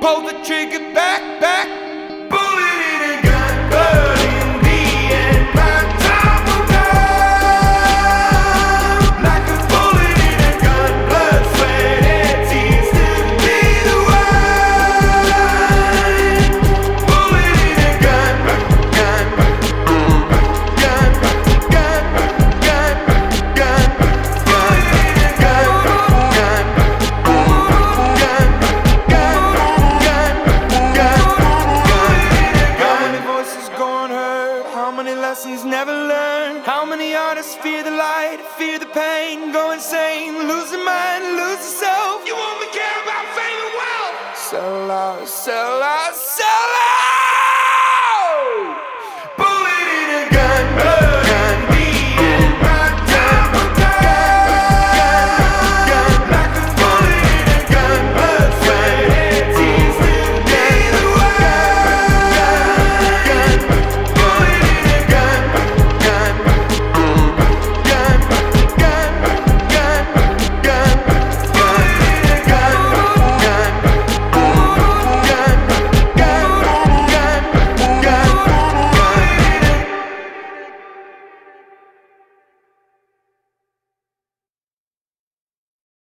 Pull the trigger back, back, lessons never learned. How many artists fear the light, fear the pain, go insane, lose their mind, lose their self. You only care about fame and wealth. Sell out, sell out, sell out.